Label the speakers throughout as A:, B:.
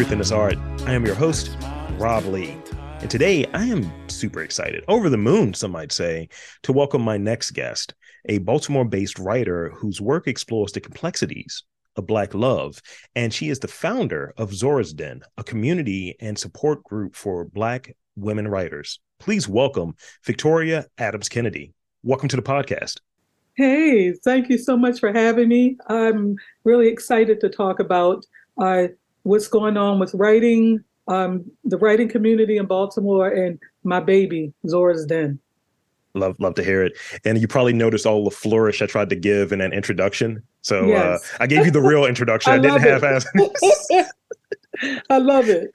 A: Truth in This Art. I am your host, Rob Lee. And today I am super excited, over the moon, some might say, to welcome my next guest, a Baltimore based writer whose work explores the complexities of Black love. And she is the founder of Zora's Den, a community and support group for Black women writers. Please welcome Victoria Adams Kennedy. Welcome to the podcast.
B: Hey, thank you so much for having me. I'm really excited to talk about uh, what's going on with writing, um, the writing community in Baltimore, and my baby, Zora's Den.
A: Love, love to hear it. And you probably noticed all the flourish I tried to give in that introduction. So uh, yes. uh, I gave you the real introduction. I, I didn't have as.
B: I love it.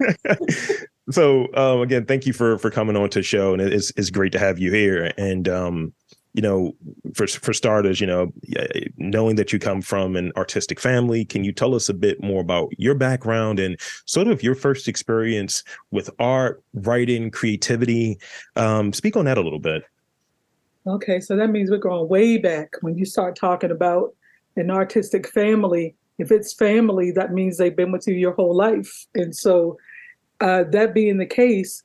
A: so um, again, thank you for for coming on to the show, and it's it's great to have you here. And um, you know, for for starters, you know, knowing that you come from an artistic family, can you tell us a bit more about your background and sort of your first experience with art, writing, creativity? Um, speak on that a little bit.
B: Okay, so that means we're going way back when you start talking about an artistic family. If it's family, that means they've been with you your whole life. And so, uh, that being the case,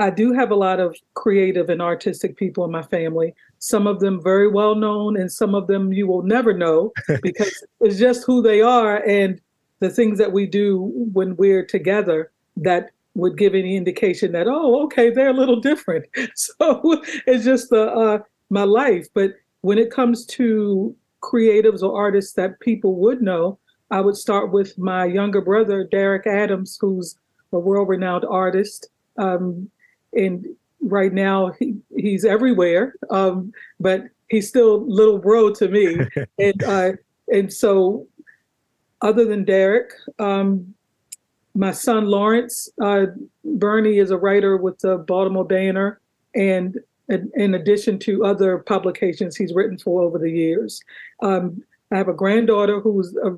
B: I do have a lot of creative and artistic people in my family some of them very well known and some of them you will never know because it's just who they are and the things that we do when we're together that would give any indication that oh okay they're a little different. So it's just the uh, my life. But when it comes to creatives or artists that people would know i would start with my younger brother derek adams who's a world-renowned artist um, and right now he, he's everywhere, um, but he's still little bro to me. and uh, and so, other than Derek, um, my son Lawrence uh, Bernie is a writer with the Baltimore Banner, and in, in, addition to other publications he's written for over the years. Um, I have a granddaughter who's a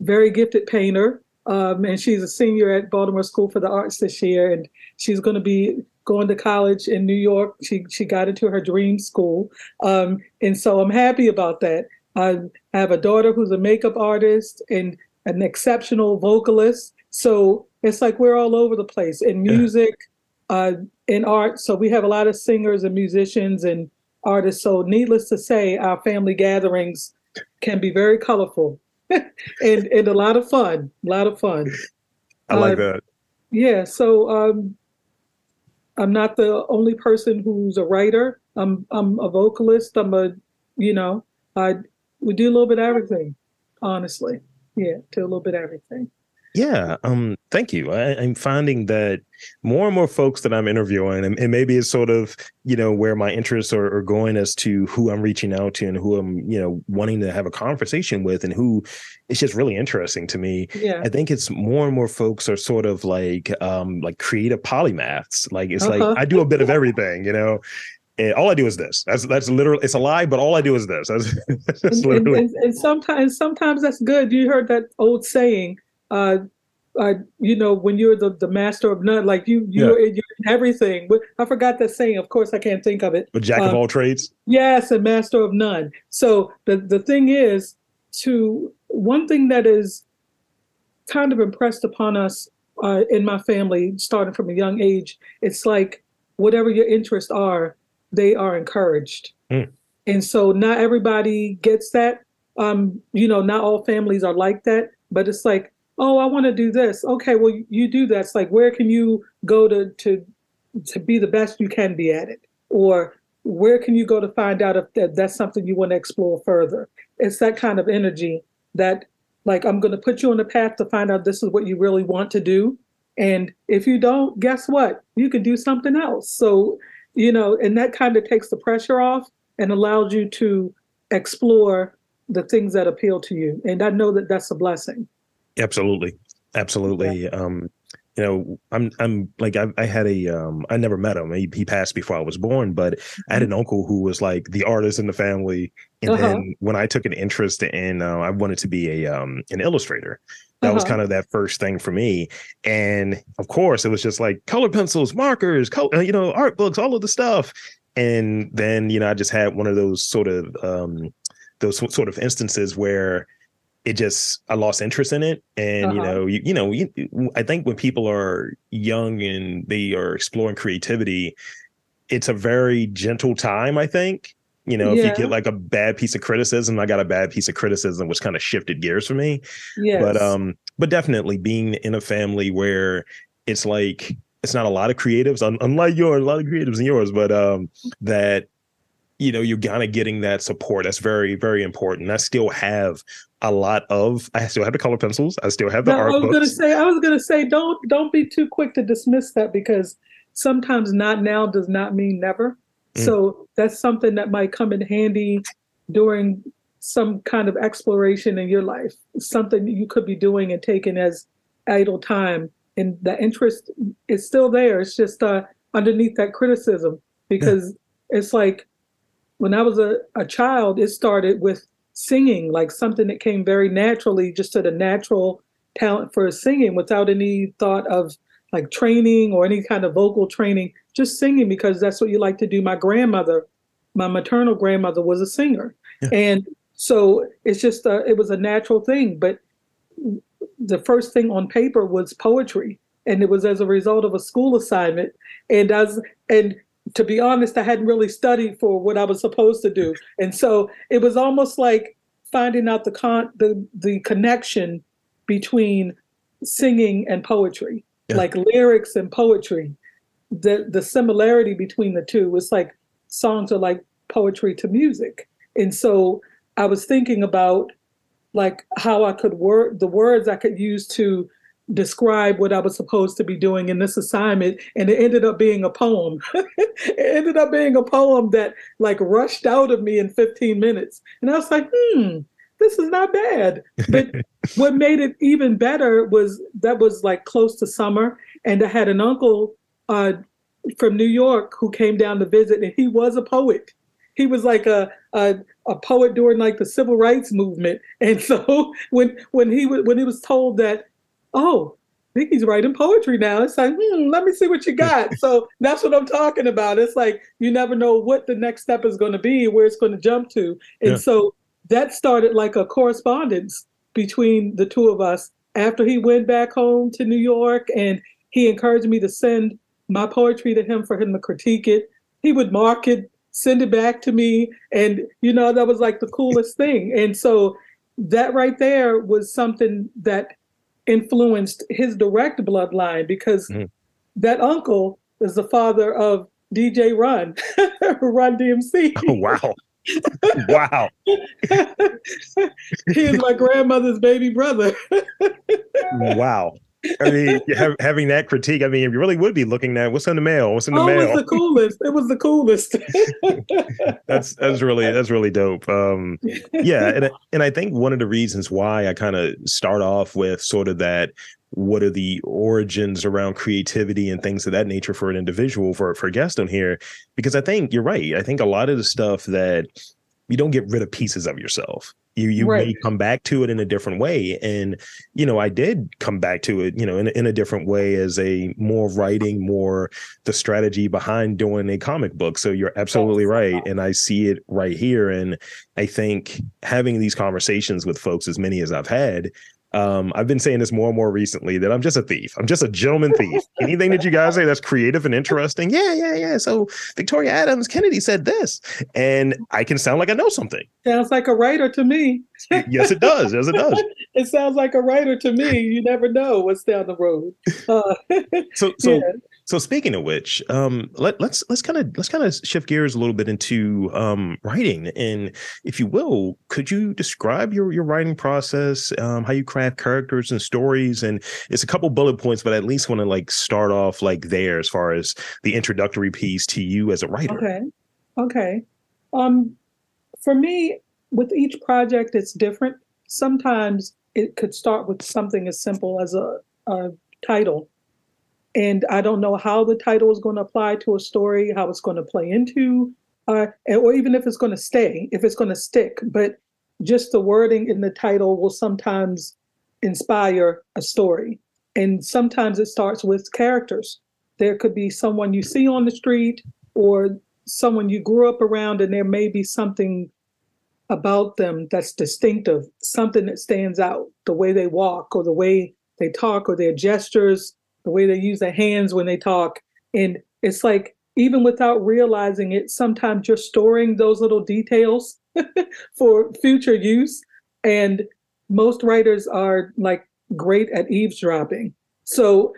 B: very gifted painter. Um, and she's a senior at Baltimore School for the Arts this year, and she's going to be going to college in New York. She she got into her dream school, um, and so I'm happy about that. I have a daughter who's a makeup artist and an exceptional vocalist. So it's like we're all over the place in music, uh, in art. So we have a lot of singers and musicians and artists. So needless to say, our family gatherings can be very colorful and and a lot of fun. A lot of fun.
A: I like uh, that.
B: Yeah. So um, I'm not the only person who's a writer. I'm I'm a vocalist. I'm a, you know, I we do a little bit of everything, honestly. Yeah, do a little bit of everything.
A: Yeah, um, thank you. I, am finding that more and more folks that I'm interviewing, and, and maybe it's sort of you know where my interests are, are, going as to who I'm reaching out to and who I'm you know wanting to have a conversation with, and who it's just really interesting to me.
B: Yeah.
A: I think it's more and more folks are sort of like um like creative polymaths. Like it's uh-huh. like I do a bit of everything, you know. And all I do is this. That's that's literally it's a lie, but all I do is this. That's,
B: that's and, and, and sometimes sometimes that's good. You heard that old saying uh, uh, you know, when you're the, the master of none, like you, you're, yeah. you're in everything. But I forgot that saying. Of course, I can't think of it.
A: But jack um, of all trades.
B: Yes, and master of none. So the the thing is, to one thing that is kind of impressed upon us uh, in my family, starting from a young age, it's like whatever your interests are, they are encouraged. Mm. And so not everybody gets that. Um, you know, not all families are like that, but it's like oh, I want to do this. Okay, well, you do that. It's like, where can you go to to to be the best you can be at it, or where can you go to find out if that, that's something you want to explore further? It's that kind of energy that, like, I'm going to put you on the path to find out this is what you really want to do, and if you don't, guess what? You can do something else. So, you know, and that kind of takes the pressure off and allows you to explore the things that appeal to you. And I know that that's a blessing.
A: Absolutely, absolutely. Yeah. Um, you know, I'm I'm like I, I had a um I never met him. He, he passed before I was born, but. I had an mm-hmm. uncle who was like the artist in the family. And uh-huh. then when I took an interest in, uh, I wanted to be a um an illustrator. That uh-huh. was kind of that first thing for me. And of course, it was just like color pencils, markers, color, you know, art books, all of the stuff. And then you know, I just had one of those sort of um those sort of instances where it just I lost interest in it, and uh-huh. you know, you, you know, you, I think when people are young and they are exploring creativity, it's a very gentle time. I think you know, yeah. if you get like a bad piece of criticism, I got a bad piece of criticism, which kind of shifted gears for me. Yes. But um, but definitely being in a family where it's like it's not a lot of creatives, un- unlike yours, a lot of creatives in yours, but um, that you know you're kind of getting that support. That's very very important. I still have a lot of. I still have the color pencils. I still have the no, art.
B: I was
A: books.
B: gonna say. I was gonna say. Don't don't be too quick to dismiss that because sometimes not now does not mean never. Mm. So that's something that might come in handy during some kind of exploration in your life, something you could be doing and taking as idle time. And the interest is still there. It's just uh, underneath that criticism because yeah. it's like when I was a, a child, it started with singing, like something that came very naturally, just to the natural talent for singing without any thought of like training or any kind of vocal training, just singing because that's what you like to do. My grandmother, my maternal grandmother was a singer. Yeah. And so it's just, a, it was a natural thing. But the first thing on paper was poetry. And it was as a result of a school assignment. And as, and to be honest, I hadn't really studied for what I was supposed to do. And so it was almost like finding out the con the the connection between singing and poetry yeah. like lyrics and poetry. The the similarity between the two was like songs are like poetry to music. And so I was thinking about like how I could word the words I could use to describe what I was supposed to be doing in this assignment. And it ended up being a poem. it ended up being a poem that like rushed out of me in 15 minutes. And I was like, hmm, this is not bad. But what made it even better was that was like close to summer, and I had an uncle uh, from New York who came down to visit, and he was a poet. He was like a, a a poet during like the civil rights movement, and so when when he when he was told that, oh, he's writing poetry now. It's like, hmm, let me see what you got. so that's what I'm talking about. It's like you never know what the next step is going to be, where it's going to jump to, and yeah. so that started like a correspondence between the two of us after he went back home to New York and he encouraged me to send my poetry to him for him to critique it. He would mark it, send it back to me. And, you know, that was like the coolest thing. And so that right there was something that influenced his direct bloodline because mm. that uncle is the father of DJ Run, Run DMC.
A: Oh, wow wow. he
B: is my grandmother's baby brother.
A: wow. I mean, having that critique, I mean, if you really would be looking at what's in the mail. What's in the oh, mail?
B: It was the coolest. It was the coolest.
A: that's that's really that's really dope. Um, yeah, and and I think one of the reasons why I kind of start off with sort of that what are the origins around creativity and things of that nature for an individual for for on here because I think you're right. I think a lot of the stuff that you don't get rid of pieces of yourself. You you right. may come back to it in a different way, and you know I did come back to it, you know, in in a different way as a more writing, more the strategy behind doing a comic book. So you're absolutely right, and I see it right here, and I think having these conversations with folks, as many as I've had, um, I've been saying this more and more recently that I'm just a thief. I'm just a gentleman thief. Anything that you guys say that's creative and interesting, yeah, yeah, yeah. So Victoria Adams Kennedy said this, and I can sound like I know something.
B: Sounds like a writer to me.
A: yes, it does. Yes, it does.
B: it sounds like a writer to me. You never know what's down the road. Uh,
A: so, so yeah. So speaking of which, um, let, let's let's kind of let's kind of shift gears a little bit into um, writing, and if you will, could you describe your your writing process, um, how you craft characters and stories, and it's a couple bullet points, but I at least want to like start off like there as far as the introductory piece to you as a writer.
B: Okay, okay. Um, for me, with each project, it's different. Sometimes it could start with something as simple as a, a title and I don't know how the title is going to apply to a story, how it's going to play into, uh, or even if it's going to stay, if it's going to stick. But just the wording in the title will sometimes inspire a story. And sometimes it starts with characters. There could be someone you see on the street or someone you grew up around, and there may be something about them that's distinctive, something that stands out, the way they walk or the way they talk or their gestures, the way they use their hands when they talk. And it's like, even without realizing it, sometimes you're storing those little details for future use. And most writers are like great at eavesdropping. So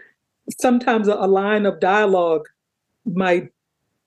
B: sometimes a, a line of dialogue might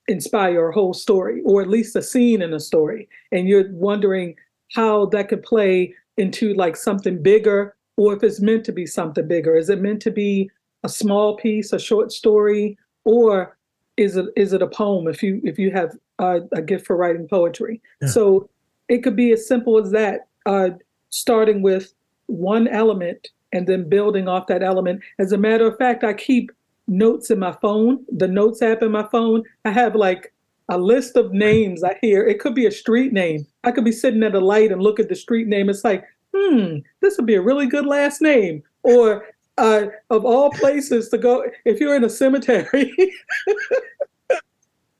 B: inspire a whole story or at least a scene in a story and you're wondering how that could play into like something bigger or if it's meant to be something bigger is it meant to be a small piece a short story or is it is it a poem if you if you have uh, a gift for writing poetry yeah. so it could be as simple as that uh, starting with one element and then building off that element as a matter of fact i keep notes in my phone, the notes app in my phone. I have like a list of names I hear. It could be a street name. I could be sitting at a light and look at the street name. It's like, hmm, this would be a really good last name. Or uh, of all places to go, if you're in a cemetery,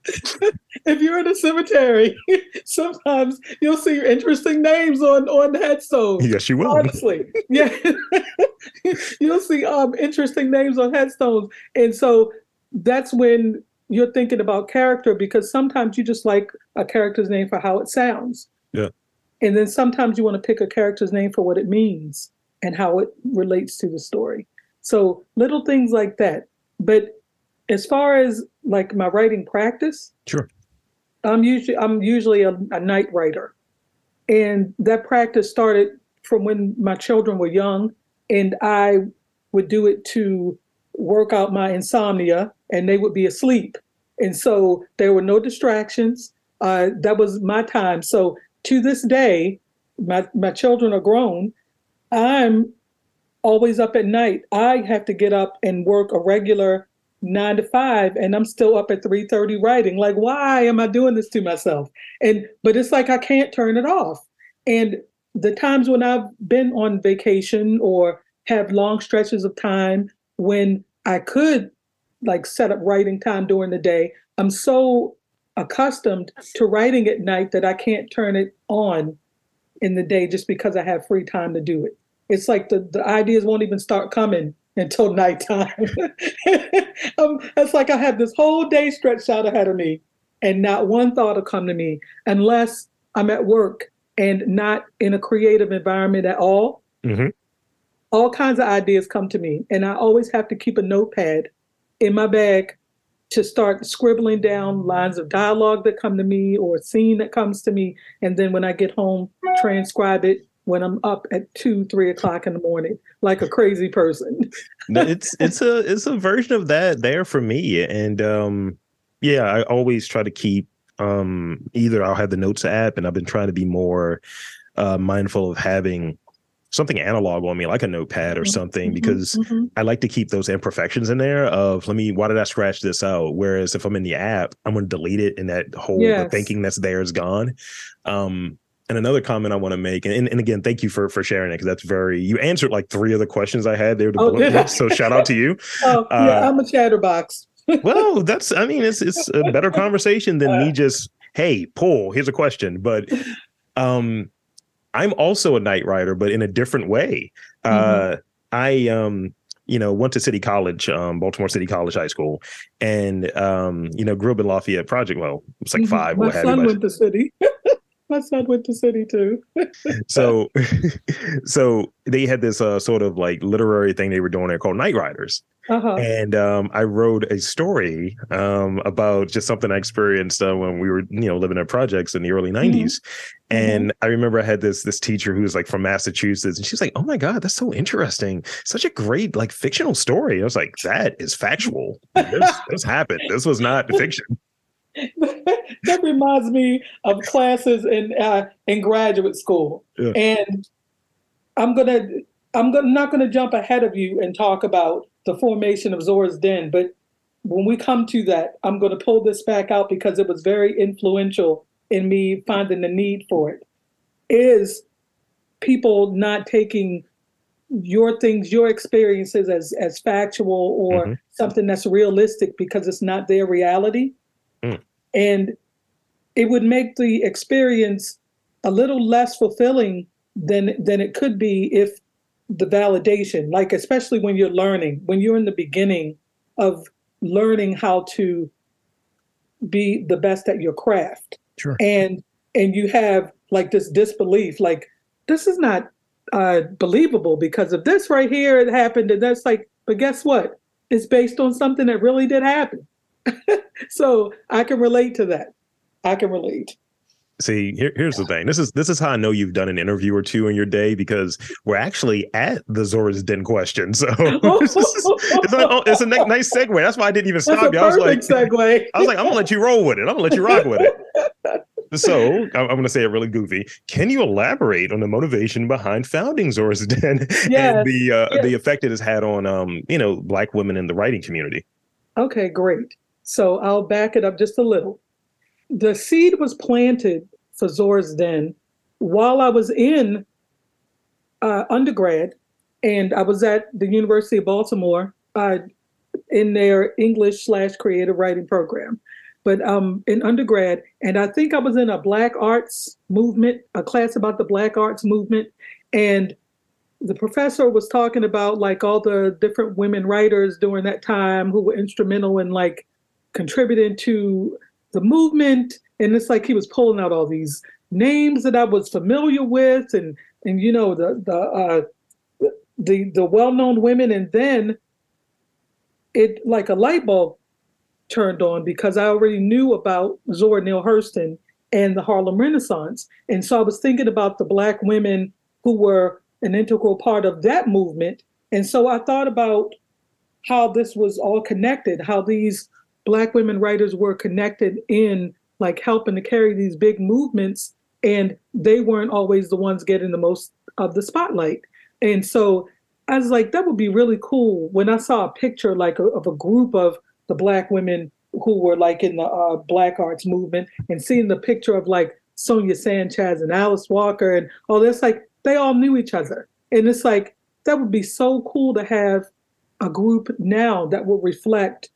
B: if you're in a cemetery, sometimes you'll see interesting names on on headstones.
A: Yes, you will.
B: Honestly, yeah, you'll see um interesting names on headstones, and so that's when you're thinking about character because sometimes you just like a character's name for how it sounds.
A: Yeah.
B: And then sometimes you want to pick a character's name for what it means and how it relates to the story. So little things like that. But as far as like my writing practice,
A: sure,
B: I'm usually I'm usually a, a night writer, and that practice started from when my children were young, and I would do it to work out my insomnia, and they would be asleep, and so there were no distractions. Uh, that was my time. So to this day, my my children are grown. I'm always up at night. I have to get up and work a regular nine to five and I'm still up at 3:30 writing. Like, why am I doing this to myself? And but it's like I can't turn it off. And the times when I've been on vacation or have long stretches of time when I could like set up writing time during the day, I'm so accustomed to writing at night that I can't turn it on in the day just because I have free time to do it. It's like the, the ideas won't even start coming until nighttime. um, it's like I have this whole day stretched out ahead of me, and not one thought will come to me unless I'm at work and not in a creative environment at all.
A: Mm-hmm.
B: All kinds of ideas come to me, and I always have to keep a notepad in my bag to start scribbling down lines of dialogue that come to me or a scene that comes to me. And then when I get home, transcribe it when I'm up at two, three o'clock in the morning, like a crazy person.
A: it's it's a it's a version of that there for me. And um yeah, I always try to keep um either I'll have the notes app and I've been trying to be more uh mindful of having something analog on me like a notepad or mm-hmm. something mm-hmm. because mm-hmm. I like to keep those imperfections in there of let me why did I scratch this out whereas if I'm in the app I'm going to delete it and that whole yes. thinking that's there is gone um and another comment I want to make, and, and again, thank you for for sharing it because that's very you answered like three of the questions I had there. The oh, so shout out to you.
B: Oh uh, yeah, I'm a chatterbox.
A: well, that's I mean it's it's a better conversation than me just hey Paul, here's a question. But um, I'm also a night writer, but in a different way. Mm-hmm. Uh, I um you know, went to City College, um, Baltimore City College High School, and um, you know, grew up in Lafayette Project. Well, it's like mm-hmm. five.
B: My son went to City. my son went to city too.
A: so, so they had this uh, sort of like literary thing they were doing there called Night Riders. Uh-huh. And um, I wrote a story um, about just something I experienced uh, when we were, you know, living in projects in the early '90s. Mm-hmm. And mm-hmm. I remember I had this this teacher who was like from Massachusetts, and she's like, "Oh my god, that's so interesting! Such a great like fictional story." I was like, "That is factual. this, this happened. This was not fiction."
B: that reminds me of classes in uh, in graduate school, yeah. and I'm gonna I'm gonna, not gonna jump ahead of you and talk about the formation of Zora's Den, but when we come to that, I'm gonna pull this back out because it was very influential in me finding the need for it. Is people not taking your things, your experiences as as factual or mm-hmm. something that's realistic because it's not their reality. And it would make the experience a little less fulfilling than than it could be if the validation, like especially when you're learning, when you're in the beginning of learning how to be the best at your craft.
A: Sure.
B: And and you have like this disbelief, like this is not uh, believable because of this right here it happened, and that's like, but guess what? It's based on something that really did happen. so I can relate to that. I can relate.
A: See, here, here's the thing. This is this is how I know you've done an interview or two in your day because we're actually at the Zora's Den question. So it's, a, it's a nice segue. That's why I didn't even stop you. I was like,
B: segue.
A: I was like, I'm gonna let you roll with it. I'm gonna let you rock with it. So I'm going to say it really goofy. Can you elaborate on the motivation behind founding Zora's Den yes. and the uh, yes. the effect it has had on um, you know Black women in the writing community?
B: Okay, great. So I'll back it up just a little. The seed was planted for Zora's Den while I was in uh, undergrad, and I was at the University of Baltimore uh, in their English slash creative writing program but um, in undergrad, and I think I was in a Black Arts movement, a class about the Black Arts movement, and the professor was talking about like all the different women writers during that time who were instrumental in like contributing to the movement, and it's like he was pulling out all these names that I was familiar with, and and you know the the uh, the the well known women, and then it like a light bulb turned on because I already knew about Zora Neale Hurston and the Harlem Renaissance. And so I was thinking about the Black women who were an integral part of that movement. And so I thought about how this was all connected, how these Black women writers were connected in like helping to carry these big movements. And they weren't always the ones getting the most of the spotlight. And so I was like, that would be really cool when I saw a picture like of a group of the black women who were like in the uh, black arts movement and seeing the picture of like Sonia Sanchez and Alice Walker and all this, like they all knew each other. And it's like, that would be so cool to have a group now that will reflect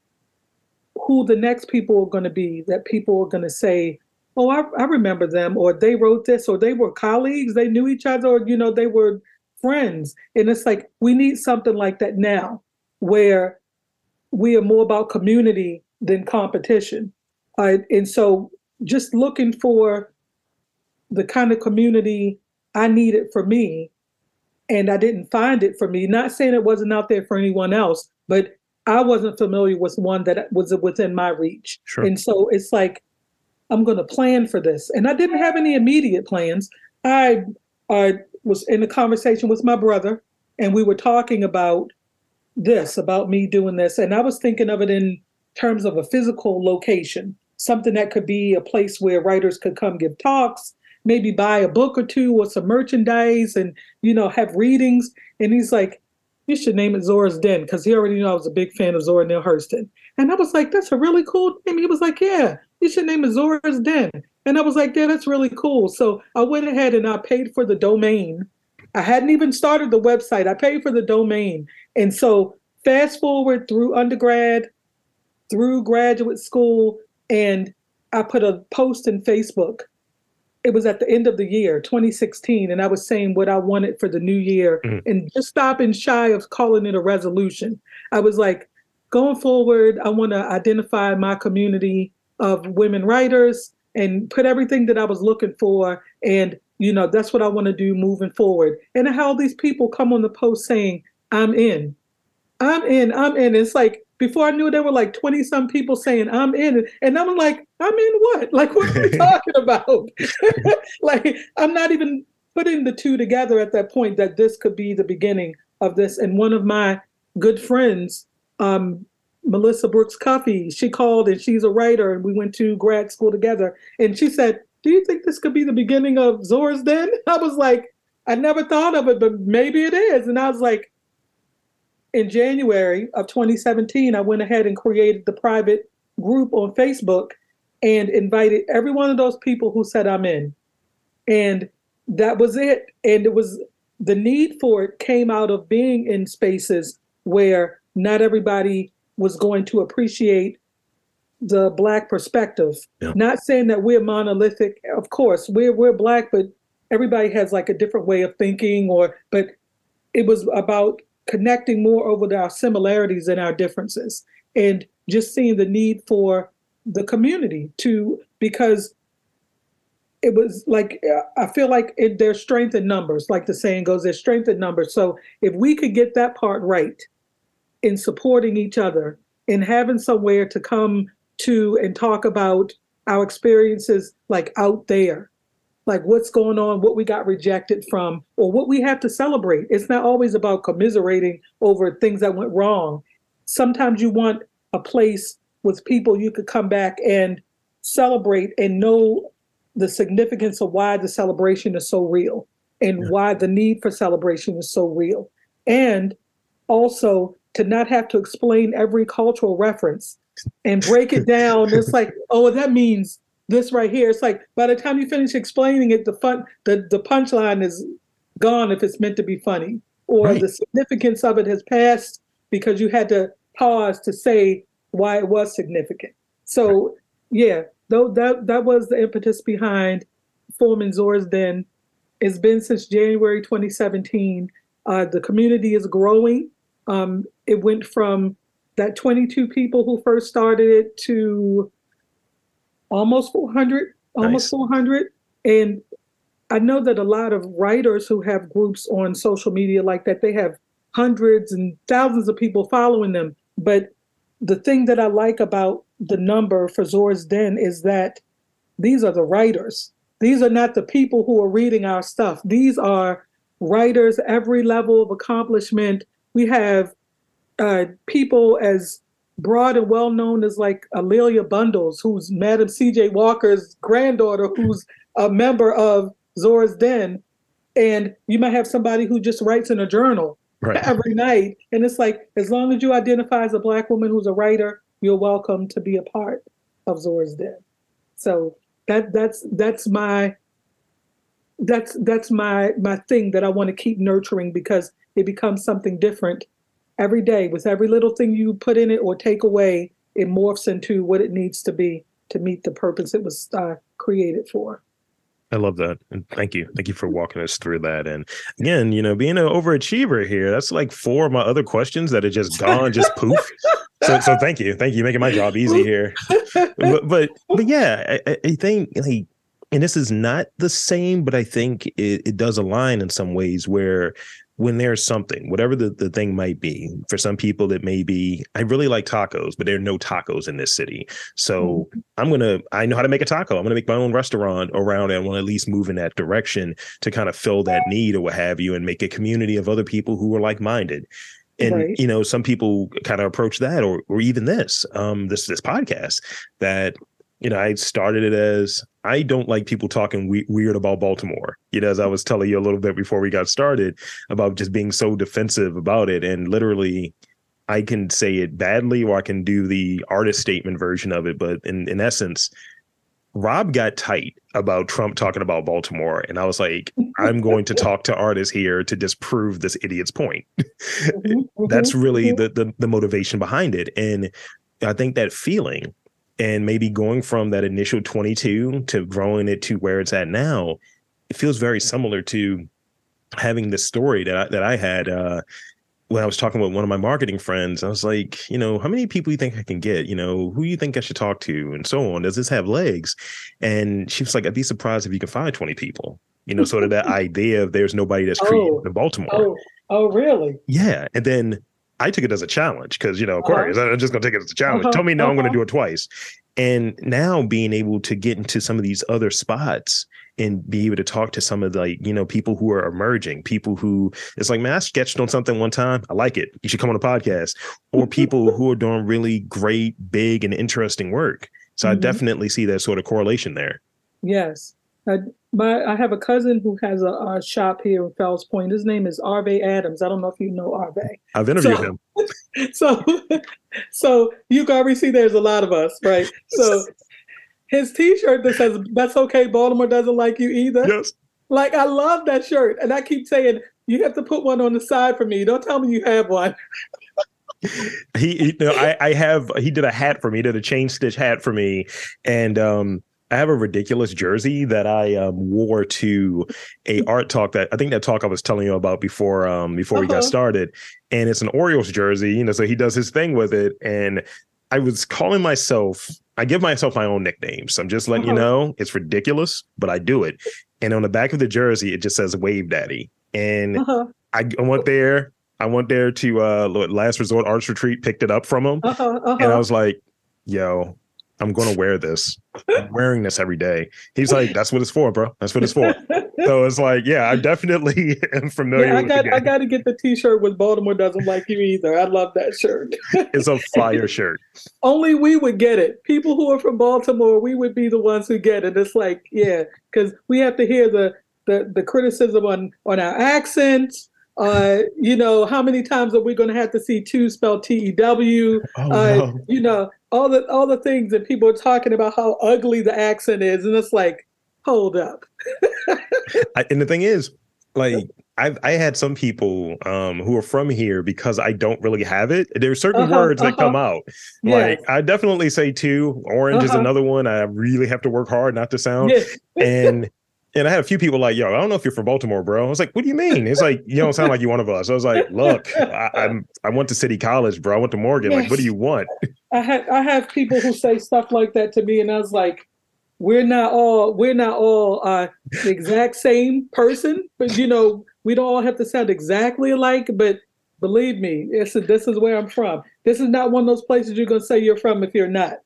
B: who the next people are going to be, that people are going to say, oh, I, I remember them, or they wrote this, or they were colleagues, they knew each other, or, you know, they were friends. And it's like, we need something like that now where we are more about community than competition. Uh, and so just looking for the kind of community I needed for me, and I didn't find it for me. Not saying it wasn't out there for anyone else, but I wasn't familiar with one that was within my reach. Sure. And so it's like, I'm going to plan for this. And I didn't have any immediate plans. I, I was in a conversation with my brother, and we were talking about this, about me doing this. And I was thinking of it in terms of a physical location, something that could be a place where writers could come give talks, maybe buy a book or two or some merchandise and, you know, have readings. And he's like, you should name it Zora's Den because he already knew I was a big fan of Zora Neale Hurston. And I was like, that's a really cool name. He was like, yeah, you should name it Zora's Den. And I was like, yeah, that's really cool. So I went ahead and I paid for the domain. I hadn't even started the website. I paid for the domain and so fast forward through undergrad, through graduate school, and I put a post in Facebook. It was at the end of the year, 2016, and I was saying what I wanted for the new year mm-hmm. and just stopping shy of calling it a resolution. I was like, going forward, I want to identify my community of women writers and put everything that I was looking for. And, you know, that's what I want to do moving forward. And how these people come on the post saying, I'm in. I'm in. I'm in. It's like before I knew there were like 20 some people saying I'm in. And I'm like, I'm in what? Like, what are we talking about? like, I'm not even putting the two together at that point that this could be the beginning of this. And one of my good friends, um, Melissa Brooks Cuffey, she called and she's a writer and we went to grad school together. And she said, Do you think this could be the beginning of Zora's Den? I was like, I never thought of it, but maybe it is. And I was like, in January of 2017, I went ahead and created the private group on Facebook and invited every one of those people who said I'm in. And that was it. And it was the need for it came out of being in spaces where not everybody was going to appreciate the black perspective.
A: Yeah.
B: Not saying that we're monolithic. Of course, we're we're black, but everybody has like a different way of thinking. Or but it was about connecting more over our similarities and our differences, and just seeing the need for the community to because it was like I feel like it, there's strength in numbers, like the saying goes, there's strength in numbers. So if we could get that part right in supporting each other, in having somewhere to come to and talk about our experiences like out there, like what's going on, what we got rejected from, or what we have to celebrate. It's not always about commiserating over things that went wrong. Sometimes you want a place with people you could come back and celebrate and know the significance of why the celebration is so real and
A: Yeah.
B: why the need for celebration is so real. And also to not have to explain every cultural reference and break it down. it's like, oh, that means this right here. It's like by the time you finish explaining it, the fun the, the punchline is gone if it's meant to be funny. Or
A: Right.
B: the significance of it has passed because you had to pause to say why it was significant. So yeah, though that that was the impetus behind forming Zora's Den. It's been since January 2017. Uh, the community is growing. Um, it went from that 22 people who first started it to almost 400, almost
A: Nice.
B: 400. And I know that a lot of writers who have groups on social media like that, they have hundreds and thousands of people following them. But the thing that I like about the number for Zora's Den is that these are the writers. These are not the people who are reading our stuff. These are writers, every level of accomplishment. We have uh, people as broad and well known as like A'Lelia Bundles, who's Madam C.J. Walker's granddaughter, who's a member of Zora's Den. And you might have somebody who just writes in a journal
A: Right.
B: every night. And it's like, as long as you identify as a Black woman who's a writer, you're welcome to be a part of Zora's Den. So that that's that's my that's that's my my thing that I want to keep nurturing because it becomes something different every day. With every little thing you put in it or take away, it morphs into what it needs to be to meet the purpose it was uh, created for.
A: I love that. And thank you. Thank you for walking us through that. And again, you know, being an overachiever here, that's like four of my other questions that are just gone, just poof. So so thank you. Thank you. Making my job easy here. But but but yeah, I, I- think like and this is not the same, but I think it, it does align in some ways where when there's something, whatever the, the thing might be, for some people it may be, I really like tacos, but there are no tacos in this city. So I'm gonna I know how to make a taco. I'm gonna make my own restaurant around it. I want to at least move in that direction to kind of fill that need or what have you and make a community of other people who are like-minded. And
B: Right.
A: you know, some people kind of approach that or or even this, um, this this podcast that you know, I started it as I don't like people talking we- weird about Baltimore. You know, as I was telling you a little bit before we got started about just being so defensive about it. And literally, I can say it badly or I can do the artist statement version of it. But in, in essence, Rob got tight about Trump talking about Baltimore. And I was like, I'm going to talk to artists here to disprove this idiot's point
B: Mhm,
A: that's
B: mhm,
A: really
B: mhm.
A: the, the the motivation behind it and i think that feeling and maybe going from that initial 22 to growing it to where it's at now it feels very similar to having the story that I, that I had uh when I was talking with one of my marketing friends, I was like, you know, how many people you think I can get? You know, who you think I should talk to, and so on. Does this have legs? And she was like, I'd be surprised if you can find 20 people. You know, sort of that idea of there's nobody that's creative
B: Oh.
A: in Baltimore.
B: Oh, oh, really?
A: Yeah. And then I took it as a challenge because, you know,
B: Uh-huh.
A: I'm just going to take it as a challenge.
B: Uh-huh,
A: Tell me now I'm going to
B: uh-huh.
A: do it twice. And now being able to get into some of these other spots and be able to talk to some of the, like, you know, people who are emerging, people who it's like, man, I sketched on something one time. I like it. You should come on a podcast. Or people who are doing really great, big, and interesting work. So I
B: Mhm.
A: definitely see that sort of correlation there.
B: Yes. I, my, I have a cousin who has a, a shop here in Fells Point. His name is Arve Adams. I don't know if you know Arve.
A: I've interviewed
B: So-
A: him.
B: So, so you can already see there's a lot of us, right? So his T-shirt that says "That's okay, Baltimore doesn't like you either."
A: Yes.
B: Like I love that shirt, and I keep saying you have to put one on the side for me. Don't tell me you have one.
A: he, you know, I, I have he did a hat for me, he did a chain stitch hat for me, and um, I have a ridiculous jersey that I um, wore to a art talk that I think that talk I was telling you about before um, before uh-huh. we got uh-huh. started, and it's an Orioles jersey, you know, so he does his thing with it, and I was calling myself. I give myself my own nicknames. I'm just letting uh-huh. you know it's ridiculous, but I do it. And on the back of the jersey, it just says "Wave Daddy," and uh-huh. I, I went there. I went there to uh last resort arts retreat, picked it up from him, uh-huh, uh-huh. and I was like, "Yo, I'm going to wear this. I'm wearing this every day." He's like, "That's what it's for, bro. That's what it's for." so it's like, yeah, I definitely am familiar. Yeah,
B: I got, I got to get the T-shirt with Baltimore doesn't like you either. I love that shirt.
A: it's a fire shirt.
B: Only we would get it. People who are from Baltimore, we would be the ones who get it. It's like, yeah, because we have to hear the the the criticism on on our accents uh, you know, how many times are we going to have to see two spelled T E W? Oh, uh, no. You know, all the all the things that people are talking about how ugly the accent is, and it's like, hold up.
A: I, and the thing is, like, I've I had some people um, who are from here because I don't really have it. There are certain uh-huh, words uh-huh. that come out. Like I definitely say two. Orange uh-huh. is another one. I really have to work hard not to sound. Yeah. and and I had a few people like, yo, I don't know if you're from Baltimore, bro. I was like, what do you mean? It's like, you don't sound like you one of us. I was like, look, I, am I went to City College, bro. I went to Morgan. Like, what do you want?
B: I had I have people who say stuff like that to me, and I was like, we're not all we're not all uh, the exact same person, but you know, we don't all have to sound exactly alike. But believe me, it's a, this is where I'm from. This is not one of those places you're gonna say you're from if you're not.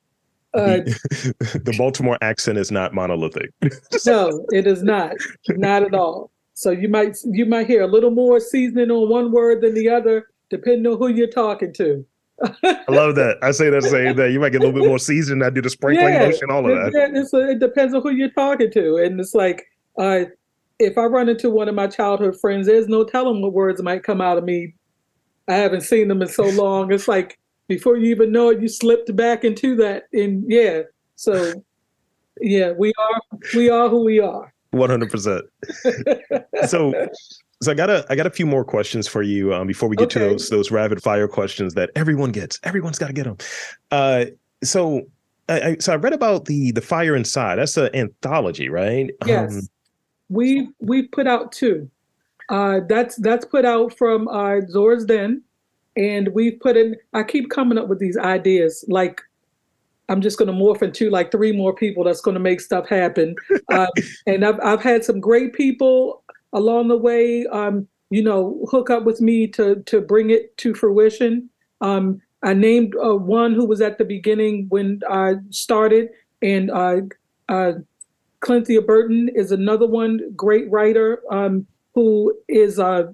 A: Uh, the Baltimore accent is not monolithic.
B: no, it is not. Not at all. So you might you might hear a little more seasoning on one word than the other, depending on who you're talking to.
A: I love that. I say that same that you might get a little bit more seasoning. I do the sprinkling yeah, motion, all of that.
B: It, a, it depends on who you're talking to, and it's like, uh, if I run into one of my childhood friends, there's no telling what words might come out of me. I haven't seen them in so long. It's like before you even know it, you slipped back into that. And yeah, so yeah, we are we are who we are.
A: One hundred percent. So, so I got a I got a few more questions for you um, before we get okay. to those those rapid fire questions that everyone gets. Everyone's got to get them. Uh, so. I, so I read about the the fire inside. That's an anthology, right?
B: Yes, um, we we put out two. Uh, that's that's put out from uh, Zora's Den, and we've put in i keep coming up with these ideas like i'm just going to morph into like three more people that's going to make stuff happen. Um, and I've, I've had some great people along the way um, you know hook up with me to to bring it to fruition. Um, i named uh, one who was at the beginning when i started and uh, uh, Burton is another one great writer um, who is uh,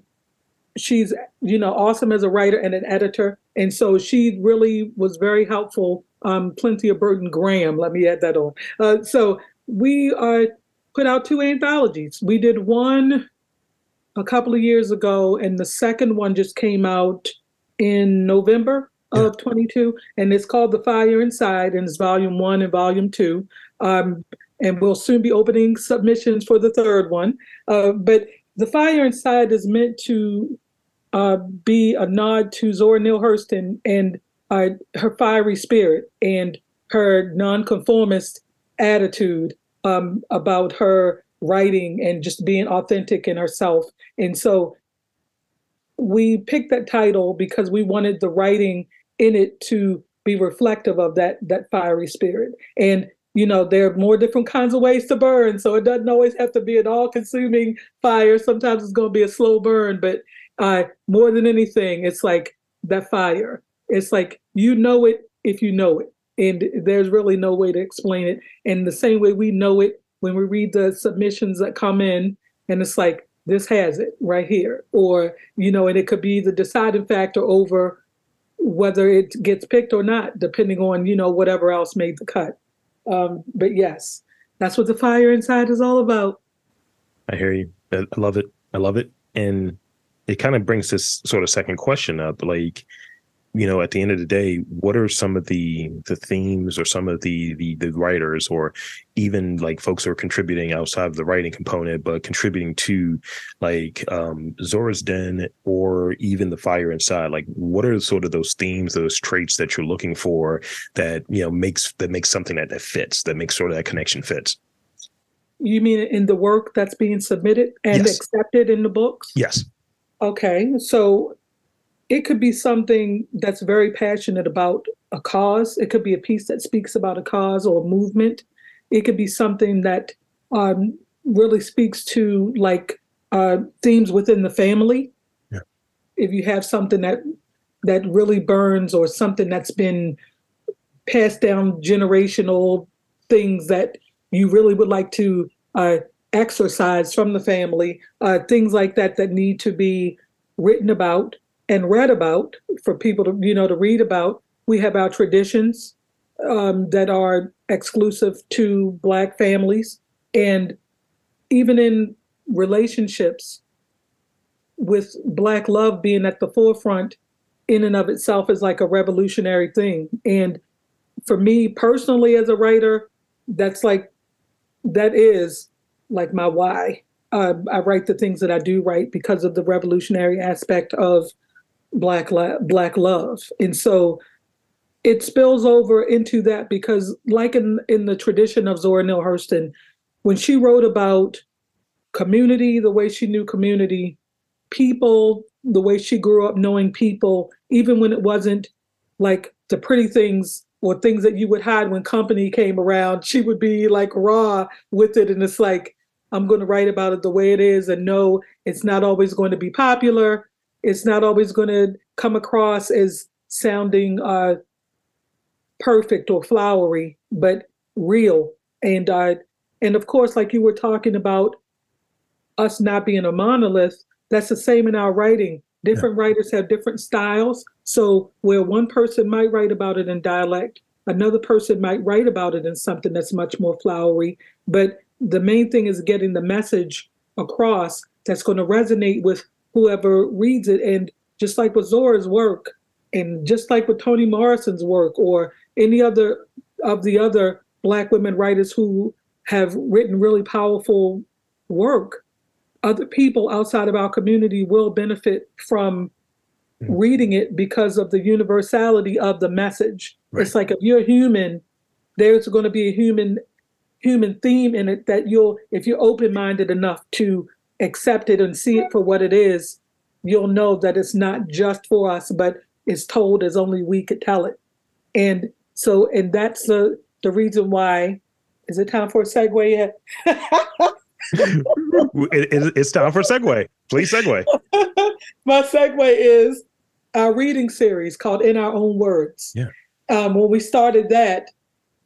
B: she's you know awesome as a writer and an editor. And so she really was very helpful um plenty of Burton Graham let me add that on. Uh, so we uh, put out two anthologies. We did one a couple of years ago and the second one just came out in november of 22 and it's called the fire inside and it's volume one and volume two. Um, and we'll soon be opening submissions for the third one. Uh, but the fire inside is meant to uh, be a nod to Zora Neale Hurston and uh, her fiery spirit and her nonconformist attitude um, about her writing and just being authentic in herself. And so we picked that title because we wanted the writing in it to be reflective of that that fiery spirit. And you know, there are more different kinds of ways to burn. So it doesn't always have to be an all consuming fire. Sometimes it's going to be a slow burn, but uh, more than anything, it's like that fire. It's like you know it if you know it. And there's really no way to explain it. And the same way we know it when we read the submissions that come in, and it's like, this has it right here. Or, you know, and it could be the deciding factor over whether it gets picked or not, depending on, you know, whatever else made the cut. Um, but yes, that's what the fire inside is all about.
A: I hear you. I love it. I love it. And it kind of brings this sort of second question up like you know at the end of the day what are some of the the themes or some of the the, the writers or even like folks who are contributing outside of the writing component but contributing to like um zora's den or even the fire inside? Like what are sort of those themes those traits that you're looking for that you know makes that makes something that, that fits that makes sort of that connection fits?
B: You mean in the work that's being submitted and yes. accepted in the books?
A: Yes.
B: Okay so it could be something that's very passionate about a cause. It could be a piece that speaks about a cause or a movement. It could be something that um, really speaks to like uh, themes within the family. Yeah. If you have something that that really burns or something that's been passed down generational things that you really would like to uh, exercise from the family, uh, things like that that need to be written about and read about for people to you know to read about. We have our traditions um, that are exclusive to Black families, and even in relationships, with Black love being at the forefront, in and of itself is like a revolutionary thing. And for me personally, as a writer, that's like that is like my why. Uh, I write the things that I do write because of the revolutionary aspect of black black love. And so it spills over into that because like in in the tradition of zora neale hurston when she wrote about community the way she knew community people the way she grew up knowing people even when it wasn't like the pretty things or things that you would hide when company came around she would be like raw with it. And it's like i'm going to write about it the way it is and no it's not always going to be popular it's not always going to come across as sounding uh, perfect or flowery, but real. And uh, and of course, like you were talking about us not being a monolith, that's the same in our writing. Different yeah. writers have different styles. So where one person might write about it in dialect, another person might write about it in something that's much more flowery. But the main thing is getting the message across that's going to resonate with whoever reads it. And just like with Zora's work, and just like with Toni Morrison's work, or any other of the other Black women writers who have written really powerful work, other people outside of our community will benefit from mm-hmm. reading it because of the universality of the message. Right. It's like if you're human, there's going to be a human human theme in it that you'll if you're open-minded enough to accept it and see it for what it is, you'll know that it's not just for us, but it's told as only we could tell it. And so, and that's the the reason why. Is it time for a segue yet?
A: it, it's time for a segue. Please segue.
B: My segue is our reading series called In Our Own Words.
A: Yeah.
B: Um, when we started that,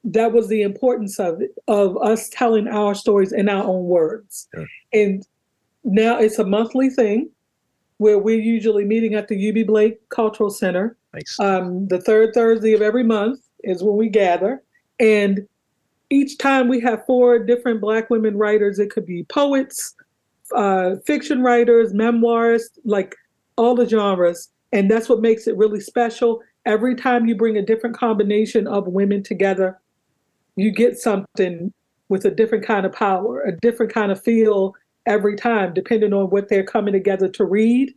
B: that was the importance of it, of us telling our stories in our own words. Yeah. And now it's a monthly thing where we're usually meeting at the Eubie Blake Cultural Center.
A: Nice.
B: Um, the third Thursday of every month is when we gather. And each time we have four different Black women writers. It could be poets, uh, fiction writers, memoirs, like all the genres. And that's what makes it really special. Every time you bring a different combination of women together, you get something with a different kind of power, a different kind of feel, every time, depending on what they're coming together to read.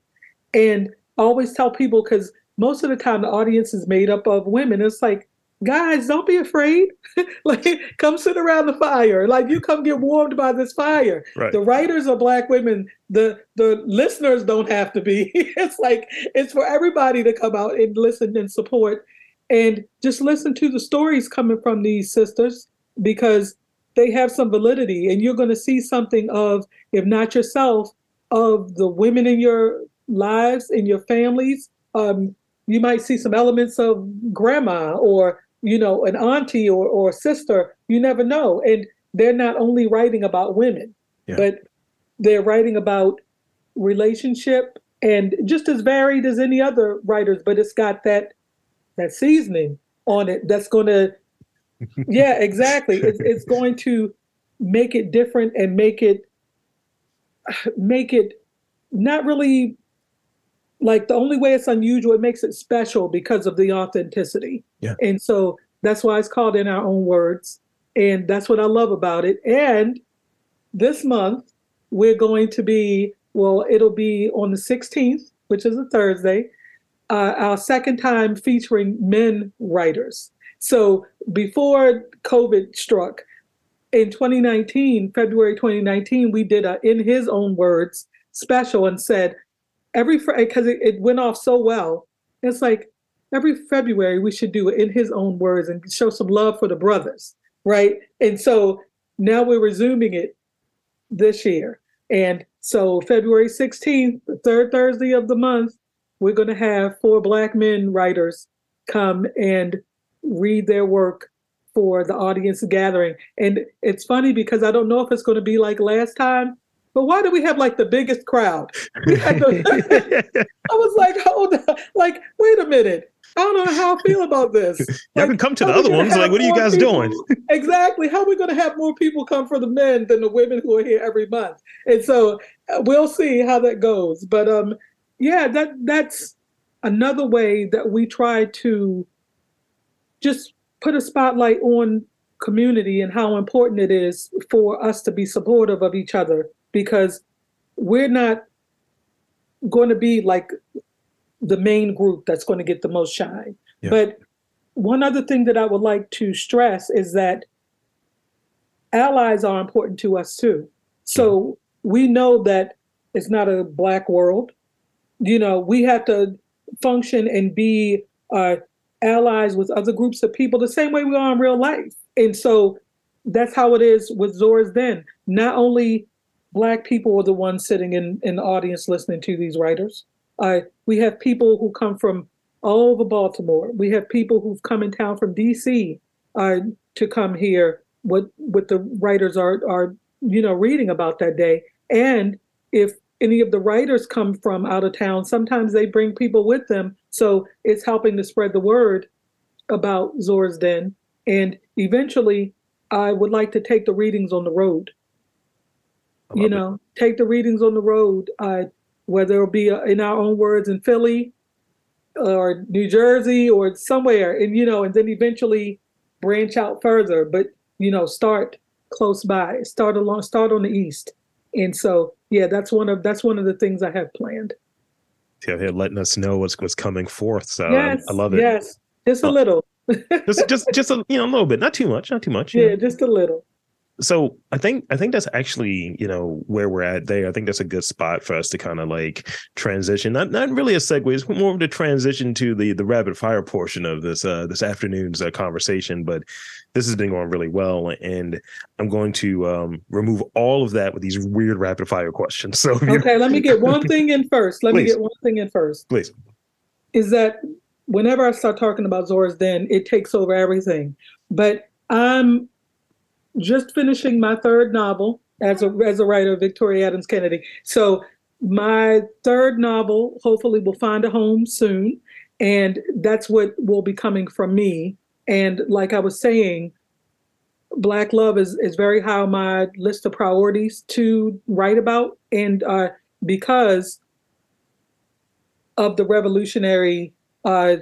B: And always tell people because most of the time the audience is made up of women. It's like, guys, don't be afraid. like, come sit around the fire. Like, you come get warmed by this fire.
A: Right.
B: The writers are black women. The the listeners don't have to be. it's like it's for everybody to come out and listen and support, and just listen to the stories coming from these sisters because they have some validity and you're going to see something of if not yourself of the women in your lives in your families. Um, you might see some elements of grandma or you know an auntie or, or sister. You never know. And they're not only writing about women yeah. but they're writing about relationship and just as varied as any other writers but it's got that that seasoning on it that's going to yeah, exactly. It's, it's going to make it different and make it make it not really like the only way it's unusual, it makes it special because of the authenticity.
A: Yeah.
B: And so that's why it's called in our own words. And that's what I love about it. And this month, we're going to be, well, it'll be on the 16th, which is a Thursday, uh, our second time featuring men writers. So before COVID struck, in 2019, February 2019, we did a In His Own Words special and said, every because eh, it, it went off so well. It's like every February we should do it in his own words and show some love for the brothers, right? And so now we're resuming it this year. And so February 16th, the third Thursday of the month, we're going to have four black men writers come and read their work for the audience gathering. And it's funny because I don't know if it's going to be like last time, but why do we have like the biggest crowd? The, I was like, hold on, like, wait a minute. I don't know how I feel about this.
A: Like, can come to the other ones. Like, what are you guys
B: people?
A: doing?
B: exactly. How are we going to have more people come for the men than the women who are here every month? And so uh, we'll see how that goes. But um, yeah, that that's another way that we try to just put a spotlight on community and how important it is for us to be supportive of each other because we're not going to be like the main group that's going to get the most shine. Yeah. But one other thing that I would like to stress is that allies are important to us too. So we know that it's not a black world. You know, we have to function and be uh, allies with other groups of people the same way we are in real life. And so that's how it is with Zora's Den. Not only Black people are the ones sitting in, in the audience listening to these writers. Uh, we have people who come from all over Baltimore. We have people who've come in town from DC uh, to come here. What what the writers are are you know reading about that day. And if any of the writers come from out of town, sometimes they bring people with them. So it's helping to spread the word about Zora's Den. And eventually, I would like to take the readings on the road you know, it. take the readings on the road, uh, whether it'll be uh, in our own words in Philly or New Jersey or somewhere, and you know, and then eventually branch out further. But you know, start close by, start along, start on the east, and so yeah, that's one of that's one of the things I have planned.
A: Yeah, letting us know what's what's coming forth. So um,
B: yes,
A: I, I love it.
B: Yes, just a uh, little.
A: just just just a you know a little bit, not too much, not too much.
B: Yeah, know? just a little
A: so i think i think that's actually you know where we're at there. I think that's a good spot for us to kind of like transition. Not not really a segue it's more of a transition to the the rapid fire portion of this uh this afternoon's uh, conversation but this has been going really well and i'm going to um remove all of that with these weird rapid fire questions so
B: okay let me get one thing in first. Let please. me get one thing in first.
A: Please.
B: Is that whenever i start talking about zora's den it takes over everything. But i'm just finishing my third novel as a as a writer, Victoria Adams Kennedy. So my third novel hopefully will find a home soon, and that's what will be coming from me. And like I was saying, Black love is is very high on my list of priorities to write about, and uh, because of the revolutionary uh,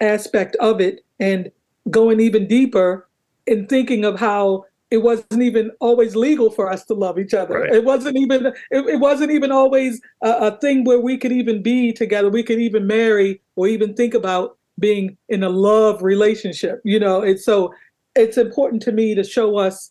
B: aspect of it, and going even deeper in thinking of how it wasn't even always legal for us to love each other. Right. It wasn't even it, it wasn't even always a, a, thing where we could even be together. We could even marry or even think about being in a love relationship. You know, it's so it's important to me to show us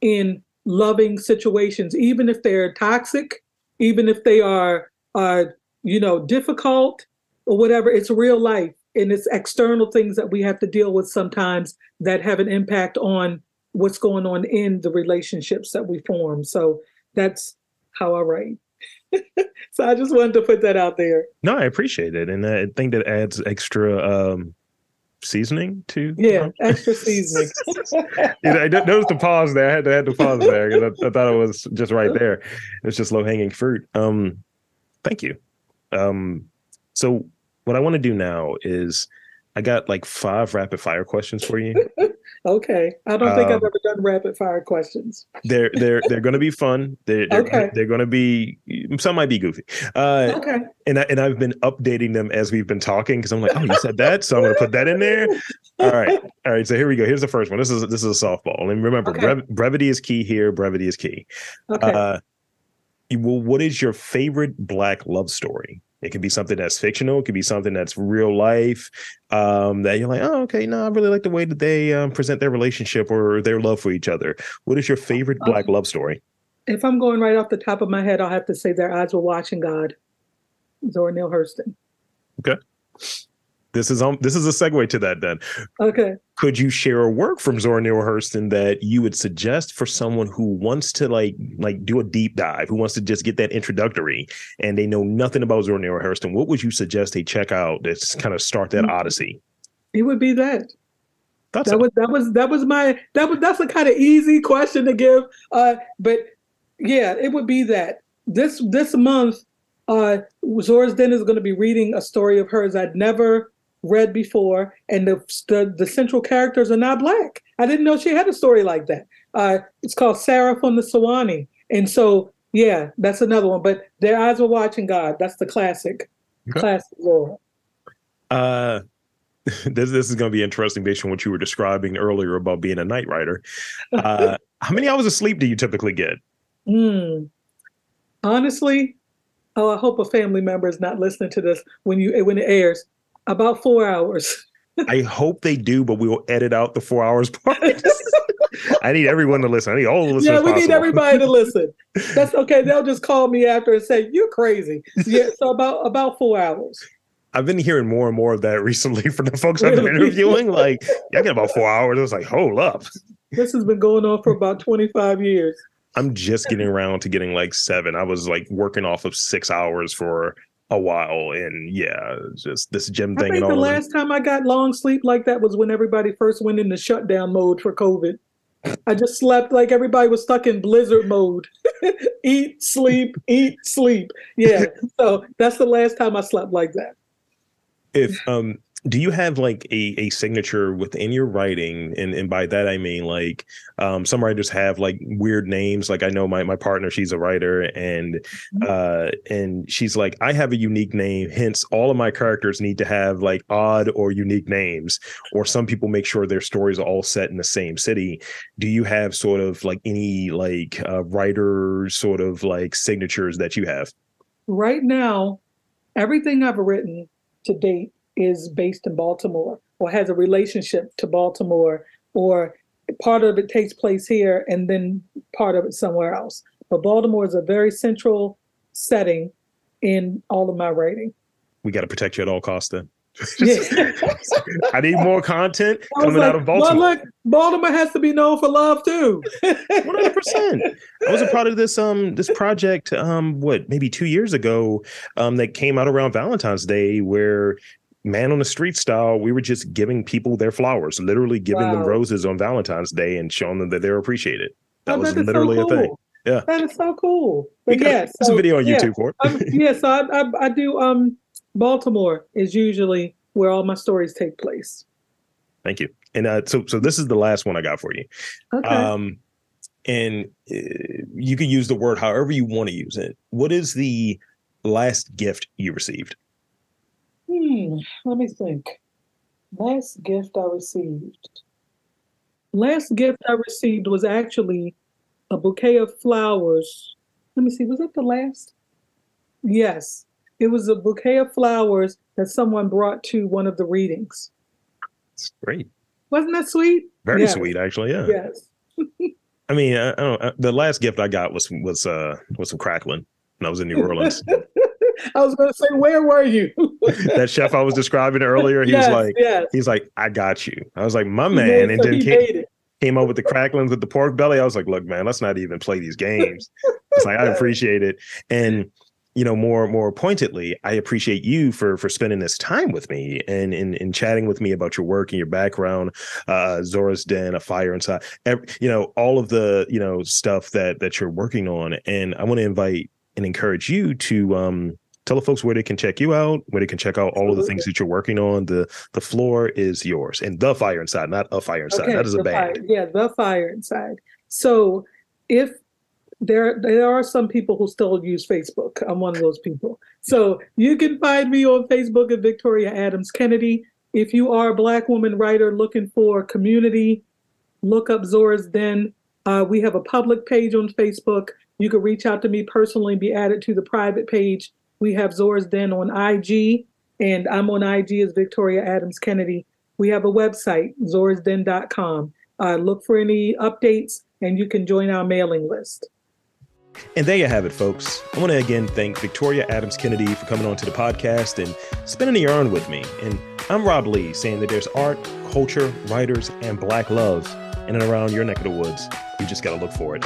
B: in loving situations, even if they're toxic, even if they are uh, you know, difficult or whatever, it's real life and it's external things that we have to deal with sometimes that have an impact on what's going on in the relationships that we form. So that's how I write. so I just wanted to put that out there.
A: No, I appreciate it, and I think that adds extra um, seasoning to.
B: Yeah, extra seasoning.
A: you know, I noticed the pause there. I had to had to pause there because I, I, thought it was just right there. It's just low hanging fruit. Um, thank you. Um, so what I want to do now is I got like five rapid fire questions for you.
B: okay. I don't think um, I've ever done rapid fire questions.
A: They're they're they're going to be fun. They're they're, okay. they're going to be some might be goofy. Uh, okay. And I, and I've been updating them as we've been talking because I'm like, oh, you said that, so I'm going to put that in there. All right, all right. So here we go. Here's the first one. This is this is a softball, and remember, okay. brev- brevity is key here. Brevity is key. Okay. Uh, well, what is your favorite black love story? It could be something that's fictional. It could be something that's real life. Um, that you're like, oh, okay, no, I really like the way that they um, present their relationship or their love for each other. What is your favorite uh, black love story?
B: If I'm going right off the top of my head, I'll have to say their eyes were watching God. Zora Neale Hurston.
A: Okay. This is um this is a segue to that then.
B: Okay.
A: Could you share a work from Zora Neale Hurston that you would suggest for someone who wants to like like do a deep dive, who wants to just get that introductory and they know nothing about Zora Neale Hurston? What would you suggest they check out to kind of start that mm-hmm. odyssey?
B: It would be that. That's that a- was that was that was my that was that's a kind of easy question to give. Uh, but yeah, it would be that this this month. Uh, Zora's Den is going to be reading a story of hers I'd never read before, and the, the, the central characters are not black. I didn't know she had a story like that. Uh, it's called Seraph on the Suwanee, and so yeah, that's another one. But their eyes were watching God. That's the classic, okay. classic Zora.
A: Uh, this this is going to be interesting based on what you were describing earlier about being a night writer. Uh, how many hours of sleep do you typically get?
B: Mm. Honestly, oh, I hope a family member is not listening to this when you when it airs. About four hours.
A: I hope they do, but we will edit out the four hours part. I need everyone to listen. I need all the listeners.
B: Yeah, we
A: possible.
B: need everybody to listen. That's okay. They'll just call me after and say, You're crazy. Yeah, so about about four hours.
A: I've been hearing more and more of that recently from the folks I've been interviewing. Like, yeah, I get about four hours. I was like, hold up.
B: This has been going on for about 25 years.
A: I'm just getting around to getting like seven. I was like working off of six hours for a while and yeah just this gym thing I
B: think the last time i got long sleep like that was when everybody first went into shutdown mode for covid. I just slept like everybody was stuck in blizzard mode. Eat sleep eat sleep. Yeah so that's the last time i slept like that.
A: If um do you have like a, a signature within your writing? And, and by that i mean like um, some writers have like weird names. Like i know my, my partner she's a writer and mm-hmm. uh, and she's like i have a unique name hence all of my characters need to have like odd or unique names or some people make sure their stories are all set in the same city. Do you have sort of like any like uh, writer sort of like signatures that you have?
B: Right now everything i've written to date is based in Baltimore or has a relationship to Baltimore or part of it takes place here and then part of it somewhere else. But Baltimore is a very central setting in all of my writing.
A: We got to protect you at all costs then. I need more content coming like, out of Baltimore. Well, look,
B: Baltimore has to be known for love too.
A: One hundred percent. I was a part of this um this project um what maybe two years ago um that came out around Valentine's Day where man on the street style, we were just giving people their flowers, literally giving wow. them roses on Valentine's Day and showing them that they're appreciated. That oh, was that literally so cool. a thing. Yeah,
B: that is so cool. But yeah,
A: there's so, a video on YouTube for it.
B: um, yeah, so I, I, I do. Um, Baltimore is usually where all my stories take place.
A: Thank you. And uh, so, so this is the last one I got for you. Okay. Um, and uh, you can use the word however you want to use it. What is the last gift you received?
B: Hmm, let me think. Last gift I received. Last gift I received was actually a bouquet of flowers. Let me see, was it the last? Yes, it was a bouquet of flowers that someone brought to one of the readings.
A: It's great.
B: Wasn't that sweet?
A: Very yes. sweet, actually. Yeah.
B: Yes.
A: I mean, I, I uh, the last gift I got was was uh was some crackling when I was in New Orleans.
B: I was going to say, where were you?
A: that chef I was describing earlier, he yes, was like, yes. he's like, I got you. I was like, my man, and then came, came up with the cracklings with the pork belly. I was like, look, man, let's not even play these games. It's like I appreciate it, and you know, more more pointedly, I appreciate you for for spending this time with me and in in chatting with me about your work and your background, uh, Zora's Den, a fire inside, every, you know, all of the you know stuff that that you're working on, and I want to invite and encourage you to um tell the folks where they can check you out, where they can check out all of the things that you're working on. The the floor is yours. And the fire inside, not a fire inside. Okay, that is a band.
B: Fire, yeah, the fire inside. So if there there are some people who still use Facebook. I'm one of those people. So you can find me on Facebook at Victoria Adams Kennedy. If you are a black woman writer looking for community, look up Zora's Den. Uh, we have a public page on Facebook. You can reach out to me personally and be added to the private page. We have Zora's Den on IG, and I'm on IG as Victoria Adams Kennedy. We have a website, zorasden.com. Uh, look for any updates, and you can join our mailing list.
A: And there you have it, folks. I want to again thank Victoria Adams Kennedy for coming on to the podcast and spending a yarn with me. And I'm Rob Lee, saying that there's art, culture, writers, and black love in and around your neck of the woods. You just got to look for it.